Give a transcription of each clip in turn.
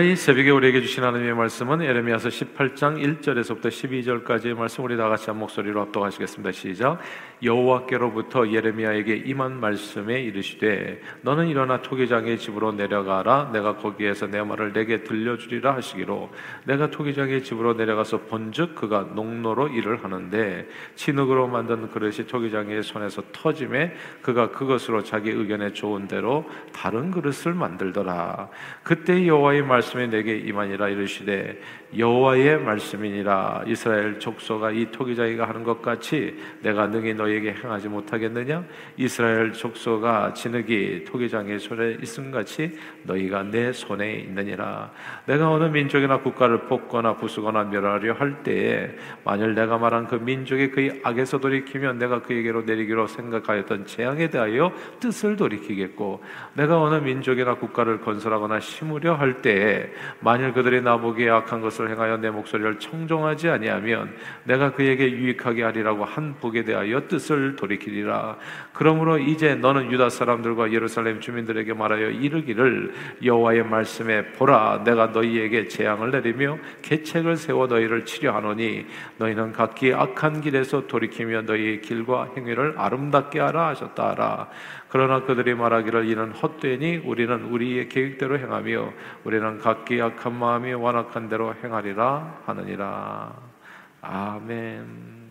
이 새벽에 우리에게 주신 하나님의 말씀은 에레미야서 18장 1절에서부터 12절까지의 말씀 우리 다 같이 한 목소리로 합독하시겠습니다. 시작. 여호와께로부터 예레미야에게 임한 말씀에 이르시되 너는 일어나 토기장의 집으로 내려가라 내가 거기에서 내 말을 내게 들려주리라 하시기로 내가 토기장의 집으로 내려가서 본즉 그가 농로로 일을 하는데 진흙으로 만든 그릇이 토기장의 손에서 터짐에 그가 그것으로 자기 의견에 좋은 대로 다른 그릇을 만들더라 그때 여호와의 말 말씀이 내게 임하니라 이르시되 여호와의 말씀이니라. 이스라엘 족속아 이 토기자기가 하는 것 같이 내가 능히 너에게 행하지 못하겠느냐? 이스라엘 족속아 진흙이 토기장의 손에 있음 같이 너희가 내 손에 있느니라. 내가 어느 민족이나 국가를 뽑거나 부수거나 멸하려 할 때에 만일 내가 말한 그 민족이 그의 악에서 돌이키면 내가 그에게로 내리기로 생각하였던 재앙에 대하여 뜻을 돌이키겠고 내가 어느 민족이나 국가를 건설하거나 심으려 할 때에 만일 그들이 나보기에 악한 것을 행하여 내 목소리를 청종하지 아니하면 내가 그에게 유익하게 하리라고 한 복에 대하여 뜻을 돌이키리라. 그러므로 이제 너는 유다 사람들과 예루살렘 주민들에게 말하여 이르기를 여호와의 말씀에 보라 내가 너희에게 재앙을 내리며 계책을 세워 너희를 치료하노니 너희는 각기 악한 길에서 돌이키며 너희의 길과 행위를 아름답게 하라 하셨다라. 그러나 그들이 말하기를 이는 헛되니 우리는 우리의 계획대로 행하며 우리는 각기 악한 마음이 완악한 대로 행하리라 하느니라. 아멘.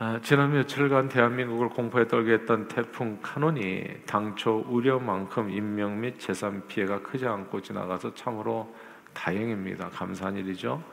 아, 지난 며칠간 대한민국을 공포에 떨게 했던 태풍 카논이 당초 우려만큼 인명 및 재산 피해가 크지 않고 지나가서 참으로 다행입니다. 감사한 일이죠.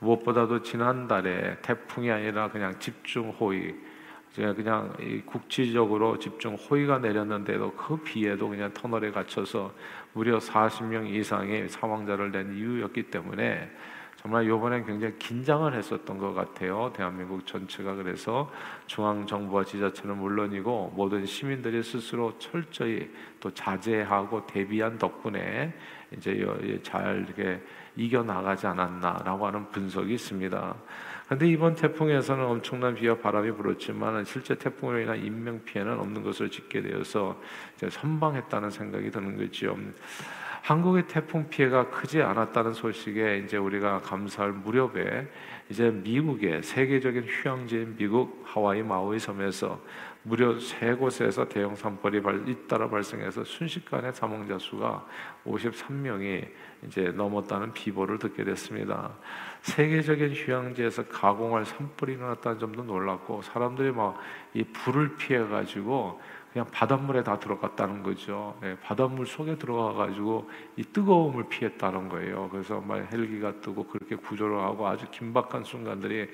무엇보다도 지난달에 태풍이 아니라 그냥 집중 호의 제가 그냥 국지적으로 집중 호위가 내렸는데도 그 비에도 그냥 터널에 갇혀서 무려 40명 이상의 사망자를 낸 이유였기 때문에 정말 이번엔 굉장히 긴장을 했었던 것 같아요. 대한민국 전체가 그래서 중앙 정부와 지자체는 물론이고 모든 시민들이 스스로 철저히 또 자제하고 대비한 덕분에 이제 잘 이렇게 이겨 나가지 않았나라고 하는 분석이 있습니다. 그런데 이번 태풍에서는 엄청난 비와 바람이 불었지만 실제 태풍으로 인한 인명 피해는 없는 것을 짓게 되어서 선방했다는 생각이 드는 거죠. 한국의 태풍 피해가 크지 않았다는 소식에 이제 우리가 감사할 무렵에 이제 미국의 세계적인 휴양지인 미국 하와이 마우이 섬에서 무려 세 곳에서 대형 산불이 잇따라 발생해서 순식간에 사망자 수가 53명이 이제 넘었다는 비보를 듣게 됐습니다. 세계적인 휴양지에서 가공할 산불이 일어났다는 점도 놀랐고 사람들이 막 이 불을 피해 가지고 그냥 바닷물에 다 들어갔다는 거죠. 네, 바닷물 속에 들어가 가지고 이 뜨거움을 피했다는 거예요. 그래서 막 헬기가 뜨고 그렇게 구조를 하고 아주 긴박한 순간들이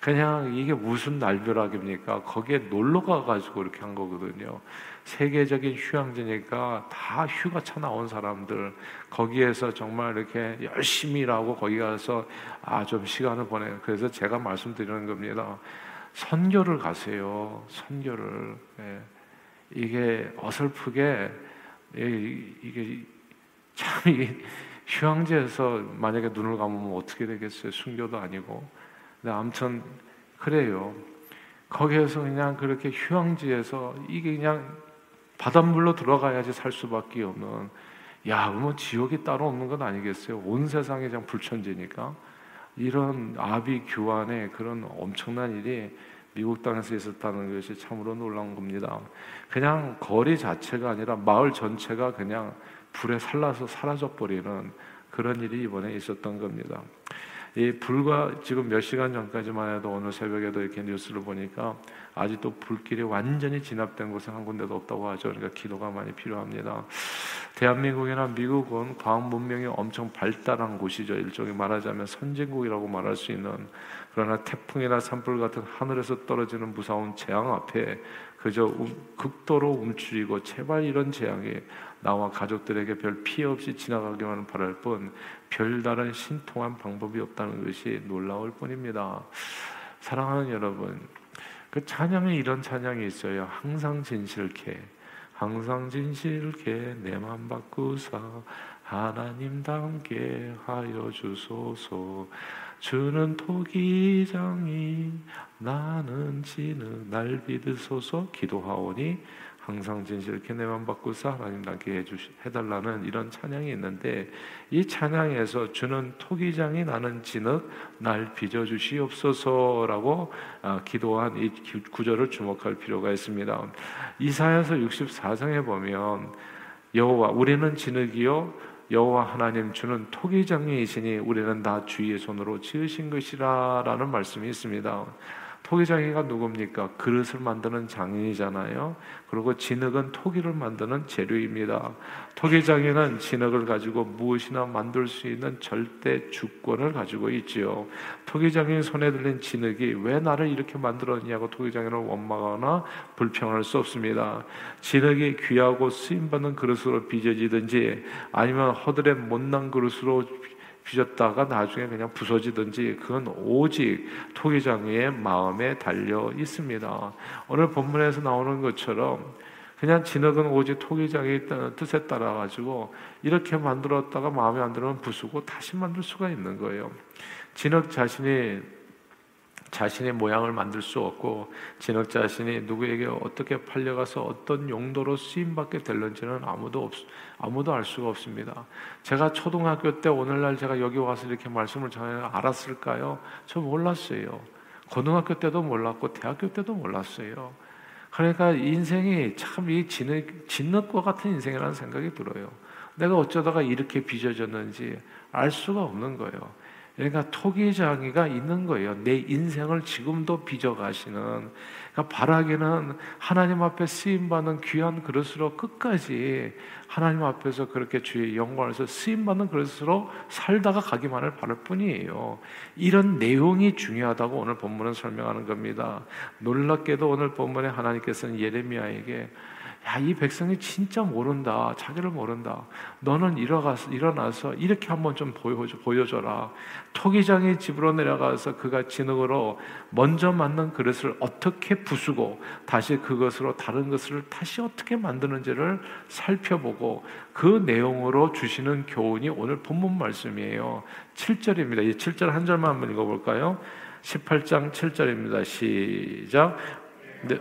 그냥 이게 무슨 날벼락입니까? 거기에 놀러 가 가지고 이렇게 한 거거든요. 세계적인 휴양지니까 다 휴가차 나온 사람들 거기에서 정말 이렇게 열심히 일하고 거기 가서 아 좀 시간을 보내. 그래서 제가 말씀드리는 겁니다. 선교를 가세요. 선교를. 예. 이게 어설프게 이게 참 이게 휴양지에서 만약에 눈을 감으면 어떻게 되겠어요? 순교도 아니고. 근데 아무튼 그래요. 거기에서 그냥 그렇게 휴양지에서 이게 그냥 바닷물로 들어가야지 살 수밖에 없는 야, 뭐 지옥이 따로 없는 건 아니겠어요? 온 세상이 그냥 불천지니까 이런 아비 규환의 그런 엄청난 일이 미국 땅에서 있었다는 것이 참으로 놀라운 겁니다. 그냥 거리 자체가 아니라 마을 전체가 그냥 불에 살라서 사라져 버리는 그런 일이 이번에 있었던 겁니다. 이 불과 지금 몇 시간 전까지만 해도 오늘 새벽에도 이렇게 뉴스를 보니까 아직도 불길이 완전히 진압된 곳은 한 군데도 없다고 하죠. 그러니까 기도가 많이 필요합니다. 대한민국이나 미국은 과학 문명이 엄청 발달한 곳이죠. 일종의 말하자면 선진국이라고 말할 수 있는 그러나 태풍이나 산불 같은 하늘에서 떨어지는 무서운 재앙 앞에 그저 극도로 움츠리고 제발 이런 재앙이 나와 가족들에게 별 피해 없이 지나가기만 바랄 뿐 별다른 신통한 방법이 없다는 것이 놀라울 뿐입니다. 사랑하는 여러분, 그 찬양에 이런 찬양이 있어요. 항상 진실케, 항상 진실케 내 맘 바꾸사 하나님답게 하여 주소서. 주는 토기장이 나는 지는 날 믿으소서 기도하오니 항상 진실케 내만 바꾸사 하나님 낫게 해주 해달라는 이런 찬양이 있는데 이 찬양에서 주는 토기장이 나는 진흙 날 빚어 주시옵소서라고 아, 기도한 이 구절을 주목할 필요가 있습니다. 이사야서 64장에 보면 여호와 우리는 진흙이요 여호와 하나님 주는 토기장이시니 우리는 다 주의 손으로 지으신 것이라라는 말씀이 있습니다. 토기장이가 누굽니까? 그릇을 만드는 장인이잖아요. 그리고 진흙은 토기를 만드는 재료입니다. 토기장인은 진흙을 가지고 무엇이나 만들 수 있는 절대 주권을 가지고 있지요. 토기장인 손에 들린 진흙이 왜 나를 이렇게 만들었냐고 토기장인을 원망하거나 불평할 수 없습니다. 진흙이 귀하고 쓰임받는 그릇으로 빚어지든지 아니면 허들의 못난 그릇으로 빚었다가 나중에 그냥 부서지든지 그건 오직 토기장의 마음에 달려 있습니다. 오늘 본문에서 나오는 것처럼 그냥 진흙은 오직 토기장의 뜻에 따라 가지고 이렇게 만들었다가 마음에 안 들면 부수고 다시 만들 수가 있는 거예요. 진흙 자신이 자신의 모양을 만들 수 없고 진흙 자신이 누구에게 어떻게 팔려가서 어떤 용도로 쓰임 받게 될는지는 아무도 없 아무도 알 수가 없습니다. 제가 초등학교 때 오늘날 제가 여기 와서 이렇게 말씀을 전해 알았을까요? 저 몰랐어요. 고등학교 때도 몰랐고 대학교 때도 몰랐어요. 그러니까 인생이 참 이 진흙 진흙과 같은 인생이라는 생각이 들어요. 내가 어쩌다가 이렇게 빚어졌는지 알 수가 없는 거예요. 그러니까 토기장이가 있는 거예요. 내 인생을 지금도 빚어가시는. 그러니까 바라기는 하나님 앞에 쓰임받는 귀한 그릇으로 끝까지 하나님 앞에서 그렇게 주의 영광에서 쓰임받는 그릇으로 살다가 가기만을 바랄 뿐이에요. 이런 내용이 중요하다고 오늘 본문은 설명하는 겁니다. 놀랍게도 오늘 본문에 하나님께서는 예레미야에게 야, 이 백성이 진짜 모른다. 자기를 모른다. 너는 일어나서, 일어나서 이렇게 한번 좀 보여줘, 보여줘라. 토기장의 집으로 내려가서 그가 진흙으로 먼저 만든 그릇을 어떻게 부수고 다시 그것으로 다른 것을 다시 어떻게 만드는지를 살펴보고 그 내용으로 주시는 교훈이 오늘 본문 말씀이에요. 7절입니다. 이 7절 한 절만 한번 읽어볼까요? 18장 7절입니다. 시작.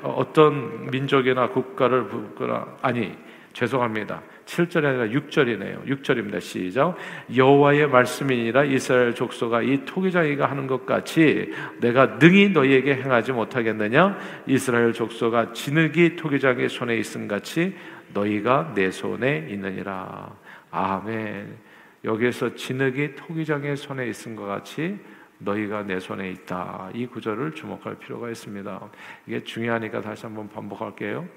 어, 어떤 민족이나 국가를 부거나 아니 죄송합니다. 7절이 아니라 6절이네요. 6절입니다. 시작. 여호와의 말씀이니라 이스라엘 족속아 이 토기장이가 하는 것 같이 내가 능히 너희에게 행하지 못하겠느냐? 이스라엘 족속아 진흙이 토기장의 손에 있음 같이 너희가 내 손에 있느니라. 아멘. 여기에서 진흙이 토기장의 손에 있음 것 같이 너희가 내 손에 있다. 이 구절을 주목할 필요가 있습니다. 이게 중요하니까 다시 한번 반복할게요.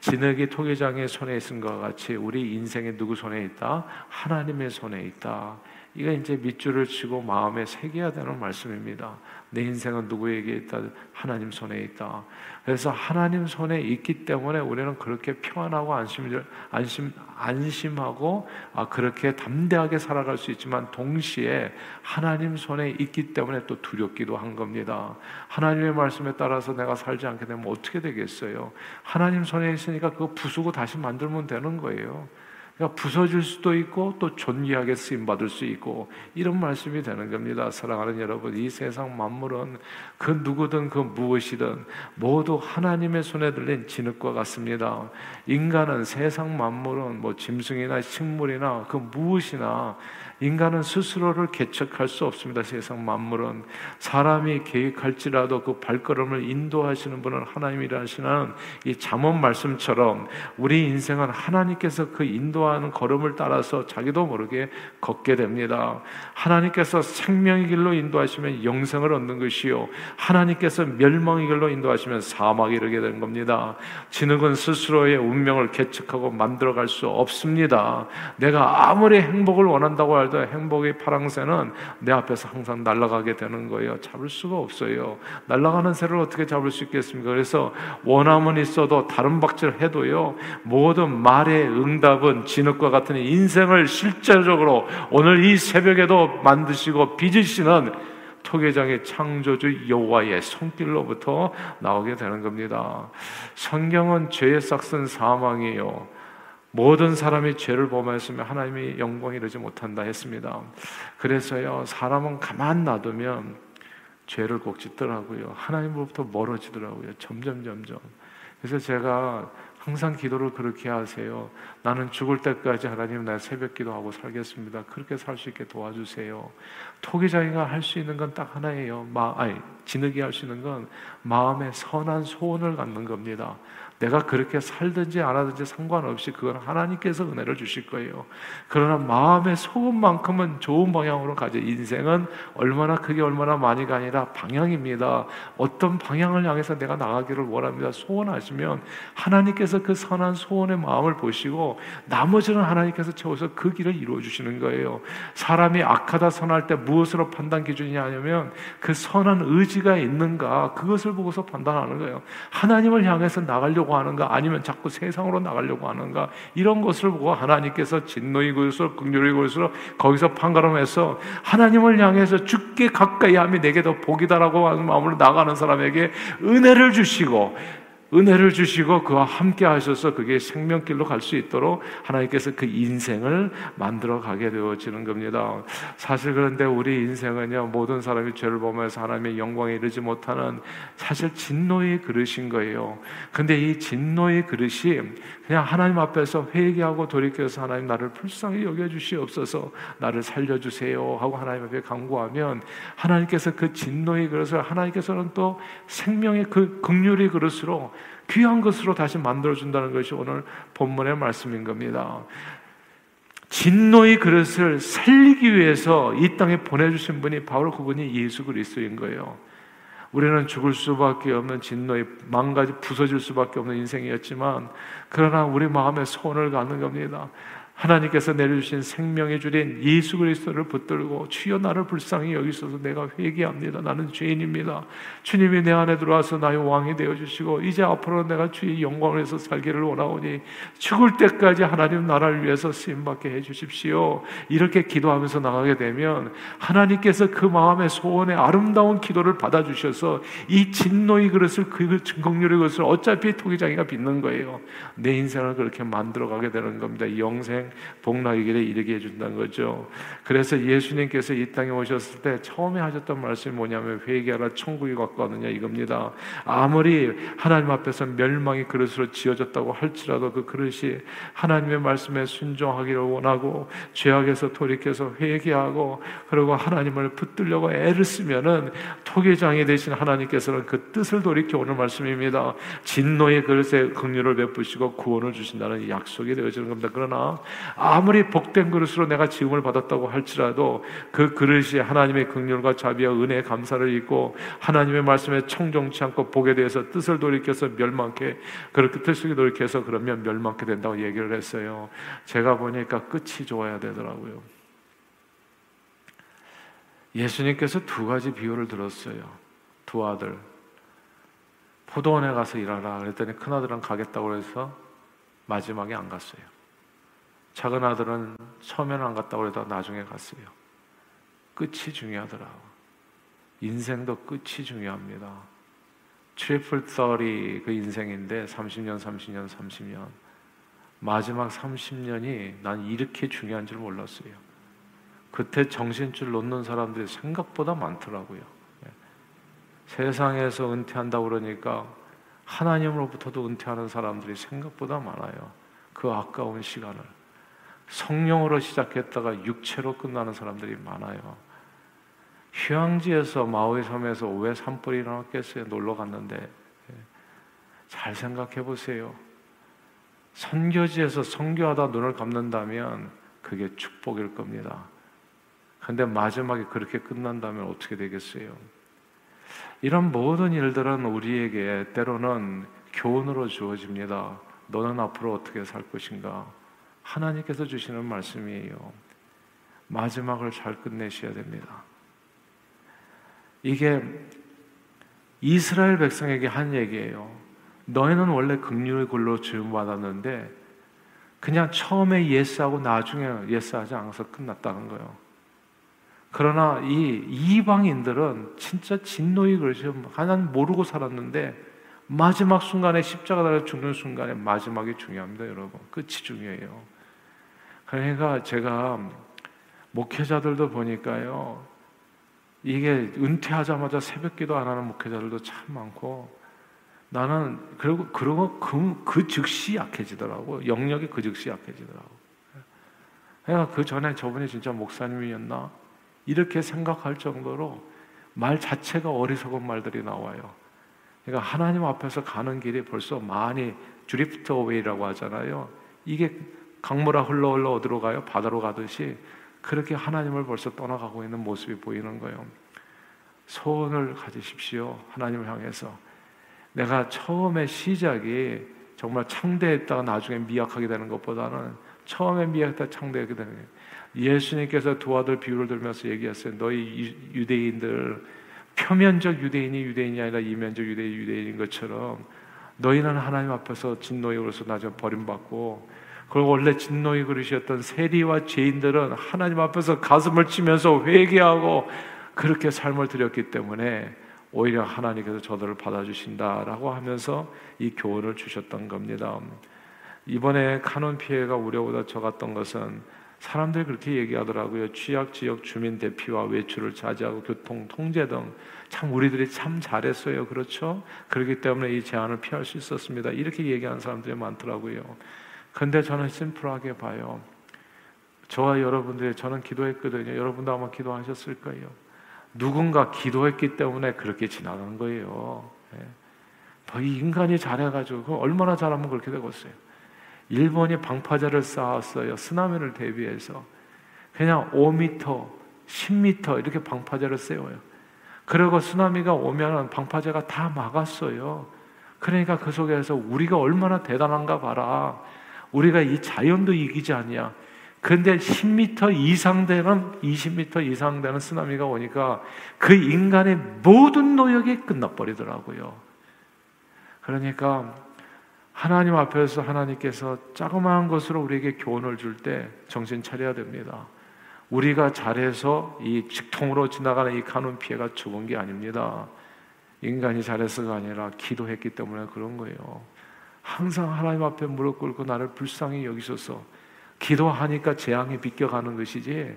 진흙이 토기장의 손에 있은 것 같이 우리 인생이 누구 손에 있다? 하나님의 손에 있다. 이게 이제 밑줄을 치고 마음에 새겨야 되는 말씀입니다. 내 인생은 누구에게 있다? 하나님 손에 있다. 그래서 하나님 손에 있기 때문에 우리는 그렇게 평안하고 안심, 안심, 안심하고 아, 그렇게 담대하게 살아갈 수 있지만 동시에 하나님 손에 있기 때문에 또 두렵기도 한 겁니다. 하나님의 말씀에 따라서 내가 살지 않게 되면 어떻게 되겠어요? 하나님 손에 있으니까 그거 부수고 다시 만들면 되는 거예요. 그러니까 부서질 수도 있고 또 존귀하게 쓰임 받을 수 있고 이런 말씀이 되는 겁니다. 사랑하는 여러분, 이 세상 만물은 그 누구든 그 무엇이든 모두 하나님의 손에 들린 진흙과 같습니다. 인간은 세상 만물은 뭐 짐승이나 식물이나 그 무엇이나 인간은 스스로를 개척할 수 없습니다. 세상 만물은 사람이 계획할지라도 그 발걸음을 인도하시는 분은 하나님이라 하시는 이 잠언 말씀처럼 우리 인생은 하나님께서 그 인도하는 걸음을 따라서 자기도 모르게 걷게 됩니다. 하나님께서 생명의 길로 인도하시면 영생을 얻는 것이요 하나님께서 멸망의 길로 인도하시면 사막에 이르게 되는 겁니다. 진흙은 스스로의 운명을 개척하고 만들어갈 수 없습니다. 내가 아무리 행복을 원한다고 할 날도 행복의 파랑새는 내 앞에서 항상 날아가게 되는 거예요. 잡을 수가 없어요. 날아가는 새를 어떻게 잡을 수 있겠습니까? 그래서 원함은 있어도 다른 박질 해도요. 모든 말의 응답은 진흙과 같은 인생을 실제적으로 오늘 이 새벽에도 만드시고 빚으시는 토계장의 창조주 여호와의 손길로부터 나오게 되는 겁니다. 성경은 죄의 싹슨 사망이에요. 모든 사람이 죄를 범하였으면 하나님이 영광 이르지 못한다 했습니다. 그래서요, 사람은 가만 놔두면 죄를 꼭 짓더라고요. 하나님으로부터 멀어지더라고요. 점점, 점점. 그래서 제가 항상 기도를 그렇게 하세요. 나는 죽을 때까지 하나님 나 새벽 기도하고 살겠습니다. 그렇게 살 수 있게 도와주세요. 토기장이가 할 수 있는 건 딱 하나예요. 마, 아니, 진흙이 할 수 있는 건 마음에 선한 소원을 갖는 겁니다. 내가 그렇게 살든지 안 하든지 상관없이 그건 하나님께서 은혜를 주실 거예요. 그러나 마음의 소금만큼은 좋은 방향으로 가져. 인생은 얼마나 크게 얼마나 많이가 아니라 방향입니다. 어떤 방향을 향해서 내가 나가기를 원합니다. 소원하시면 하나님께서 그 선한 소원의 마음을 보시고 나머지는 하나님께서 채워서 그 길을 이루어 주시는 거예요. 사람이 악하다 선할 때 무엇으로 판단 기준이 냐면 그 선한 의지가 있는가 그것을 보고서 판단하는 거예요. 하나님을 향해서 나가려고 나가려고 하는가? 아니면 자꾸 세상으로 나가려고 하는가? 이런 것을 보고 하나님께서 진노의 것으로 극률의 것으로 거기서 판가름해서 하나님을 향해서 죽게 가까이 함이 내게 더 복이다라고 하는 마음으로 나가는 사람에게 은혜를 주시고 은혜를 주시고 그와 함께 하셔서 그게 생명길로 갈 수 있도록 하나님께서 그 인생을 만들어 가게 되어지는 겁니다. 사실 그런데 우리 인생은요, 모든 사람이 죄를 범해서 하나님의 영광에 이르지 못하는 사실 진노의 그릇인 거예요. 근데 이 진노의 그릇이 그냥 하나님 앞에서 회개하고 돌이켜서 하나님 나를 불쌍히 여겨주시옵소서 나를 살려주세요 하고 하나님 앞에 간구하면 하나님께서 그 진노의 그릇을 하나님께서는 또 생명의 그 극률의 그릇으로 귀한 것으로 다시 만들어준다는 것이 오늘 본문의 말씀인 겁니다. 진노의 그릇을 살리기 위해서 이 땅에 보내주신 분이 바로 그분이 예수 그리스도인 거예요. 우리는 죽을 수밖에 없는 진노에 망가지 부서질 수밖에 없는 인생이었지만 그러나 우리 마음에 소원을 갖는 겁니다. 하나님께서 내려주신 생명의 주인 예수 그리스도를 붙들고 주여 나를 불쌍히 여기소서 내가 회개합니다. 나는 죄인입니다. 주님이 내 안에 들어와서 나의 왕이 되어 주시고 이제 앞으로 내가 주의 영광을 해서 살기를 원하오니 죽을 때까지 하나님 나라를 위해서 쓰임 받게 해 주십시오. 이렇게 기도하면서 나가게 되면 하나님께서 그 마음의 소원의 아름다운 기도를 받아 주셔서 이 진노의 그릇을 그 증거률의 것을 어차피 토기장이가 빚는 거예요. 내 인생을 그렇게 만들어 가게 되는 겁니다. 영생 복락의 길에 이르게 해준다는 거죠. 그래서 예수님께서 이 땅에 오셨을 때 처음에 하셨던 말씀이 뭐냐면 회개하라 천국이 가까웠느냐 이겁니다. 아무리 하나님 앞에서 멸망의 그릇으로 지어졌다고 할지라도 그 그릇이 하나님의 말씀에 순종하기를 원하고 죄악에서 돌이켜서 회개하고 그리고 하나님을 붙들려고 애를 쓰면은 토기장이 되신 하나님께서는 그 뜻을 돌이켜 오는 말씀입니다. 진노의 그릇에 긍휼을 베푸시고 구원을 주신다는 약속이 되어지는 겁니다. 그러나 아무리 복된 그릇으로 내가 지음을 받았다고 할지라도 그 그릇이 하나님의 긍휼과 자비와 은혜 감사를 잊고 하나님의 말씀에 청종치 않고 복에 대해서 뜻을 돌이켜서 멸망케 그렇게 뜻을 돌이켜서 그러면 멸망케 된다고 얘기를 했어요. 제가 보니까 끝이 좋아야 되더라고요. 예수님께서 두 가지 비유를 들었어요. 두 아들. 포도원에 가서 일하라 그랬더니 큰 아들은 가겠다고 해서 마지막에 안 갔어요. 작은 아들은 처음에는 안 갔다고 해도 나중에 갔어요. 끝이 중요하더라고. 인생도 끝이 중요합니다. triple thirty 그 인생인데 30년, 30년, 30년. 마지막 30년이 난 이렇게 중요한 줄 몰랐어요. 그때 정신줄 놓는 사람들이 생각보다 많더라고요. 예. 세상에서 은퇴한다고 그러니까 하나님으로부터도 은퇴하는 사람들이 생각보다 많아요. 그 아까운 시간을. 성령으로 시작했다가 육체로 끝나는 사람들이 많아요. 휴양지에서 마오이 섬에서 왜 산불이 일어났겠어요? 놀러 갔는데 예. 잘 생각해 보세요. 선교지에서 선교하다 눈을 감는다면 그게 축복일 겁니다. 근데 마지막에 그렇게 끝난다면 어떻게 되겠어요? 이런 모든 일들은 우리에게 때로는 교훈으로 주어집니다. 너는 앞으로 어떻게 살 것인가? 하나님께서 주시는 말씀이에요. 마지막을 잘 끝내셔야 됩니다. 이게 이스라엘 백성에게 한 얘기예요. 너희는 원래 극률의 글로 주받았는데 그냥 처음에 yes하고 나중에 yes하지 않아서 끝났다는 거예요. 그러나 이 이방인들은 진짜 진노의 그릇이 하나님 모르고 살았는데 마지막 순간에 십자가 달려 죽는 순간에 마지막이 중요합니다, 여러분. 끝이 중요해요. 그러니까 제가 목회자들도 보니까요, 이게 은퇴하자마자 새벽 기도 안 하는 목회자들도 참 많고, 나는 그리고 그러고 그, 그 즉시 약해지더라고. 영역이 그 즉시 약해지더라고. 내가 그 전에 저분이 진짜 목사님이었나 이렇게 생각할 정도로 말 자체가 어리석은 말들이 나와요. 그러니까 하나님 앞에서 가는 길이 벌써 많이 드리프트 어웨이라고 하잖아요. 이게 강물아 흘러 흘러 어디로 가요? 바다로 가듯이 그렇게 하나님을 벌써 떠나가고 있는 모습이 보이는 거예요. 소원을 가지십시오. 하나님을 향해서. 내가 처음에 시작이 정말 창대했다가 나중에 미약하게 되는 것보다는 처음에 미약했다 창대하게 되는 거예요. 예수님께서 두 아들 비유를 들면서 얘기했어요. 너희 유대인들 표면적 유대인이 유대인이 아니라 이면적 유대인 유대인인 것처럼 너희는 하나님 앞에서 진노의 그릇으로 나중 버림받고 그리고 원래 진노의 그릇이었던 세리와 죄인들은 하나님 앞에서 가슴을 치면서 회개하고 그렇게 삶을 드렸기 때문에 오히려 하나님께서 저들을 받아주신다라고 하면서 이 교훈을 주셨던 겁니다. 이번에 카논 피해가 우려보다 적었던 것은 사람들이 그렇게 얘기하더라고요. 취약 지역 주민 대피와 외출을 자제하고 교통 통제 등 참 우리들이 참 잘했어요. 그렇죠? 그렇기 때문에 이 제한을 피할 수 있었습니다. 이렇게 얘기하는 사람들이 많더라고요. 근데 저는 심플하게 봐요. 저와 여러분들이 저는 기도했거든요. 여러분도 아마 기도하셨을 거예요. 누군가 기도했기 때문에 그렇게 지나간 거예요. 예. 이 인간이 잘해가지고 얼마나 잘하면 그렇게 되겠어요. 일본이 방파제를 쌓았어요. 쓰나미를 대비해서. 그냥 5m, 10m 이렇게 방파제를 세워요. 그리고 쓰나미가 오면 방파제가 다 막았어요. 그러니까 그 속에서 우리가 얼마나 대단한가 봐라. 우리가 이 자연도 이기지 않냐. 근데 10m 이상 되는 20m 이상 되는 쓰나미가 오니까 그 인간의 모든 노역이 끝나버리더라고요. 그러니까 하나님 앞에서 하나님께서 자그마한 것으로 우리에게 교훈을 줄 때 정신 차려야 됩니다. 우리가 잘해서 이 직통으로 지나가는 이 가nun 피해가 죽은 게 아닙니다. 인간이 잘해서가 아니라 기도했기 때문에 그런 거예요. 항상 하나님 앞에 무릎 꿇고 나를 불쌍히 여기셔서 기도하니까 재앙이 비껴가는 것이지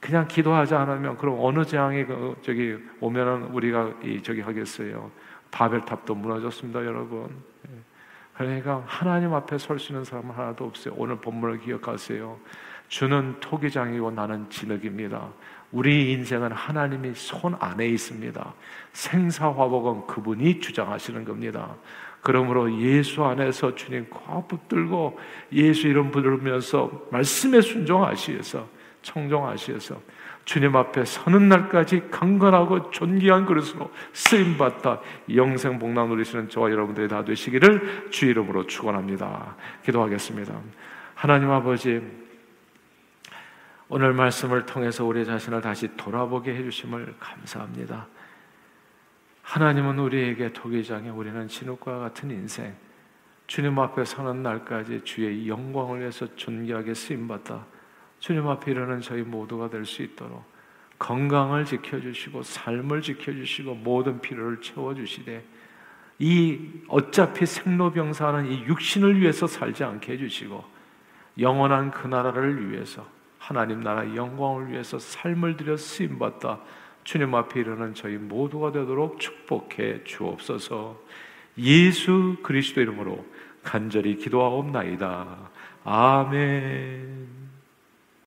그냥 기도하지 않으면 그럼 어느 재앙이 그 저기 오면은 우리가 이 저기 하겠어요. 바벨탑도 무너졌습니다, 여러분. 그러니까 하나님 앞에 설 수 있는 사람은 하나도 없어요. 오늘 본문을 기억하세요. 주는 토기장이고 나는 진흙입니다. 우리 인생은 하나님의 손 안에 있습니다. 생사화복은 그분이 주장하시는 겁니다. 그러므로 예수 안에서 주님 코 붙들고 예수 이름 부르면서 말씀에 순종하시어서 청종하시어서 주님 앞에 서는 날까지 강건하고 존귀한 그릇으로 쓰임 받다 영생 복락 누리시는 저와 여러분들이 다 되시기를 주 이름으로 축원합니다. 기도하겠습니다. 하나님 아버지 오늘 말씀을 통해서 우리 자신을 다시 돌아보게 해주심을 감사합니다. 하나님은 우리에게 토기장에 우리는 진흙과 같은 인생, 주님 앞에 서는 날까지 주의 영광을 위해서 존귀하게 쓰임받다. 주님 앞에 이르는 저희 모두가 될 수 있도록 건강을 지켜주시고 삶을 지켜주시고 모든 필요를 채워주시되 이 어차피 생로병사는 이 육신을 위해서 살지 않게 해주시고 영원한 그 나라를 위해서 하나님 나라 영광을 위해서 삶을 들여 쓰임 받다 주님 앞에 이르는 저희 모두가 되도록 축복해 주옵소서. 예수 그리스도 이름으로 간절히 기도하옵나이다. 아멘.